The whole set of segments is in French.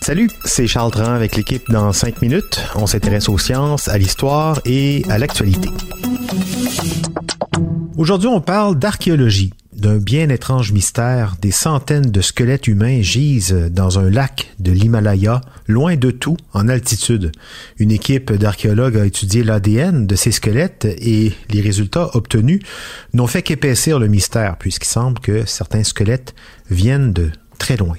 Salut, c'est Charles Tran avec l'équipe dans 5 minutes. On s'intéresse aux sciences, à l'histoire et à l'actualité. Aujourd'hui, on parle d'archéologie, d'un bien étrange mystère. Des centaines de squelettes humains gisent dans un lac de l'Himalaya, loin de tout, en altitude. Une équipe d'archéologues a étudié l'ADN de ces squelettes et les résultats obtenus n'ont fait qu'épaissir le mystère, puisqu'il semble que certains squelettes viennent de très loin.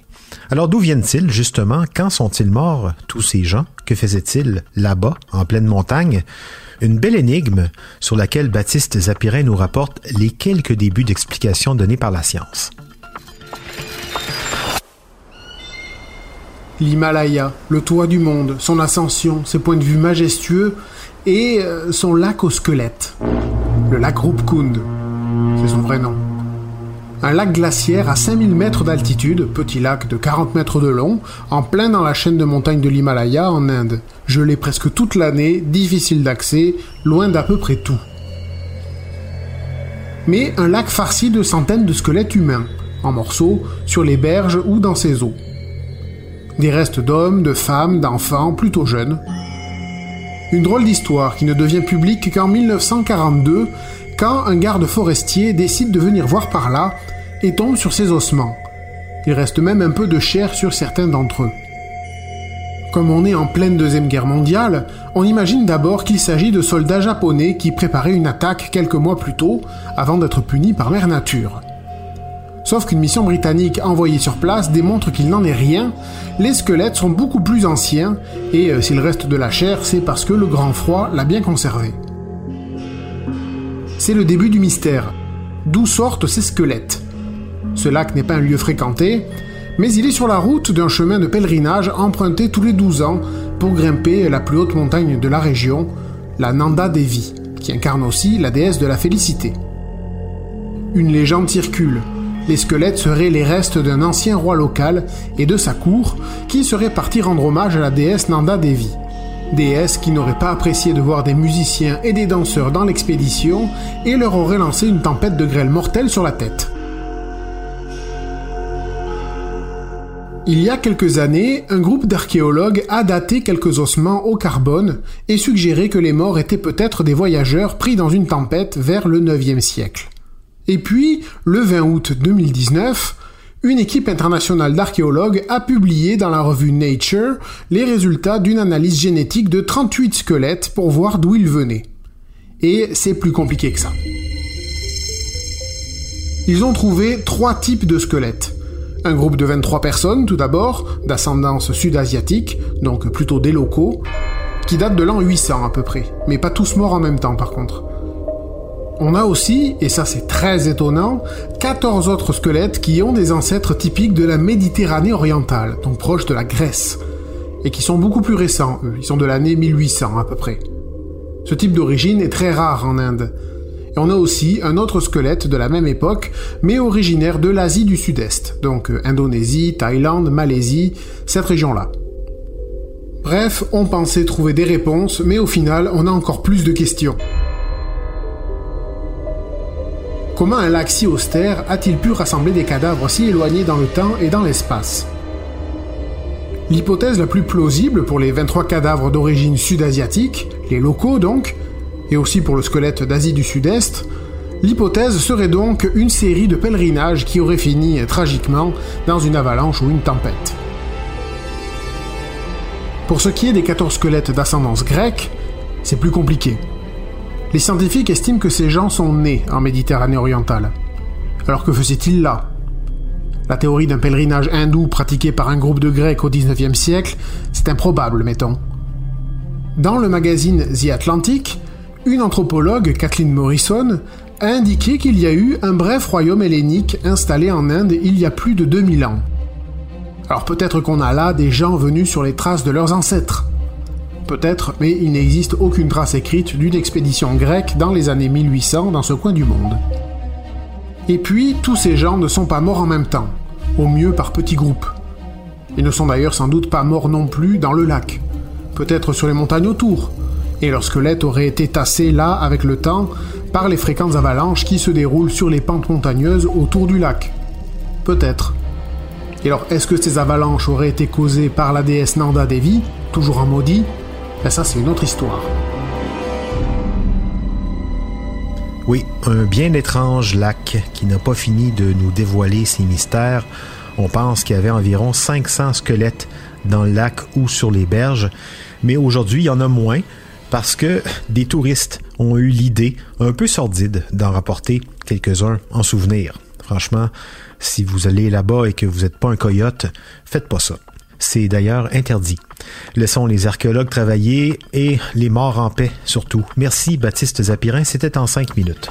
Alors d'où viennent-ils justement? Quand sont-ils morts, tous ces gens? Que faisaient-ils là-bas, en pleine montagne? Une belle énigme sur laquelle Baptiste Zapirin nous rapporte les quelques débuts d'explications données par la science. L'Himalaya, le toit du monde, son ascension, ses points de vue majestueux et euh, son lac au squelette. Le lac Rupkund, c'est son vrai nom un lac glaciaire à 5000 mètres d'altitude, petit lac de 40 mètres de long, en plein dans la chaîne de montagnes de l'Himalaya en Inde. Gelé presque toute l'année, difficile d'accès, loin d'à peu près tout. Mais un lac farci de centaines de squelettes humains, en morceaux, sur les berges ou dans ses eaux. Des restes d'hommes, de femmes, d'enfants, plutôt jeunes. Une drôle d'histoire qui ne devient publique qu'en 1942 quand un garde forestier décide de venir voir par là et tombe sur ses ossements. Il reste même un peu de chair sur certains d'entre eux. Comme on est en pleine Deuxième Guerre mondiale, on imagine d'abord qu'il s'agit de soldats japonais qui préparaient une attaque quelques mois plus tôt, avant d'être punis par Mère Nature. Sauf qu'une mission britannique envoyée sur place démontre qu'il n'en est rien, les squelettes sont beaucoup plus anciens, et euh, s'il reste de la chair, c'est parce que le grand froid l'a bien conservé. C'est le début du mystère. D'où sortent ces squelettes Ce lac n'est pas un lieu fréquenté, mais il est sur la route d'un chemin de pèlerinage emprunté tous les 12 ans pour grimper la plus haute montagne de la région, la Nanda Devi, qui incarne aussi la déesse de la félicité. Une légende circule. Les squelettes seraient les restes d'un ancien roi local et de sa cour qui serait parti rendre hommage à la déesse Nanda Devi déesse qui n'aurait pas apprécié de voir des musiciens et des danseurs dans l'expédition et leur aurait lancé une tempête de grêle mortelle sur la tête. Il y a quelques années, un groupe d'archéologues a daté quelques ossements au carbone et suggéré que les morts étaient peut-être des voyageurs pris dans une tempête vers le 9e siècle. Et puis, le 20 août 2019, une équipe internationale d'archéologues a publié dans la revue Nature les résultats d'une analyse génétique de 38 squelettes pour voir d'où ils venaient. Et c'est plus compliqué que ça. Ils ont trouvé trois types de squelettes. Un groupe de 23 personnes, tout d'abord, d'ascendance sud-asiatique, donc plutôt des locaux, qui datent de l'an 800 à peu près, mais pas tous morts en même temps par contre. On a aussi, et ça c'est très étonnant, 14 autres squelettes qui ont des ancêtres typiques de la Méditerranée orientale, donc proches de la Grèce, et qui sont beaucoup plus récents, eux, ils sont de l'année 1800 à peu près. Ce type d'origine est très rare en Inde. Et on a aussi un autre squelette de la même époque, mais originaire de l'Asie du Sud-Est, donc euh, Indonésie, Thaïlande, Malaisie, cette région-là. Bref, on pensait trouver des réponses, mais au final, on a encore plus de questions. Comment un lac si austère a-t-il pu rassembler des cadavres si éloignés dans le temps et dans l'espace? L'hypothèse la plus plausible pour les 23 cadavres d'origine sud-asiatique, les locaux donc, et aussi pour le squelette d'Asie du Sud-Est, l'hypothèse serait donc une série de pèlerinages qui auraient fini tragiquement dans une avalanche ou une tempête. Pour ce qui est des 14 squelettes d'ascendance grecque, c'est plus compliqué les scientifiques estiment que ces gens sont nés en Méditerranée orientale. Alors que faisaient-ils là? La théorie d'un pèlerinage hindou pratiqué par un groupe de Grecs au XIXe siècle, c'est improbable, mettons. Dans le magazine The Atlantic, une anthropologue, Kathleen Morrison, a indiqué qu'il y a eu un bref royaume hellénique installé en Inde il y a plus de 2000 ans. Alors peut-être qu'on a là des gens venus sur les traces de leurs ancêtres. Peut-être, mais il n'existe aucune trace écrite d'une expédition grecque dans les années 1800 dans ce coin du monde. Et puis, tous ces gens ne sont pas morts en même temps, au mieux par petits groupes. Ils ne sont d'ailleurs sans doute pas morts non plus dans le lac, peut-être sur les montagnes autour, et leurs squelettes auraient été tassés là avec le temps par les fréquentes avalanches qui se déroulent sur les pentes montagneuses autour du lac. Peut-être. Et alors, est-ce que ces avalanches auraient été causées par la déesse Nanda Devi, toujours en maudit Ben ça, c'est une autre histoire. Oui, un bien étrange lac qui n'a pas fini de nous dévoiler ses mystères. On pense qu'il y avait environ 500 squelettes dans le lac ou sur les berges, mais aujourd'hui, il y en a moins parce que des touristes ont eu l'idée un peu sordide d'en rapporter quelques-uns en souvenir. Franchement, si vous allez là-bas et que vous n'êtes pas un coyote, faites pas ça. C'est d'ailleurs interdit. Laissons les archéologues travailler et les morts en paix surtout. Merci Baptiste Zapirin, c'était en cinq minutes.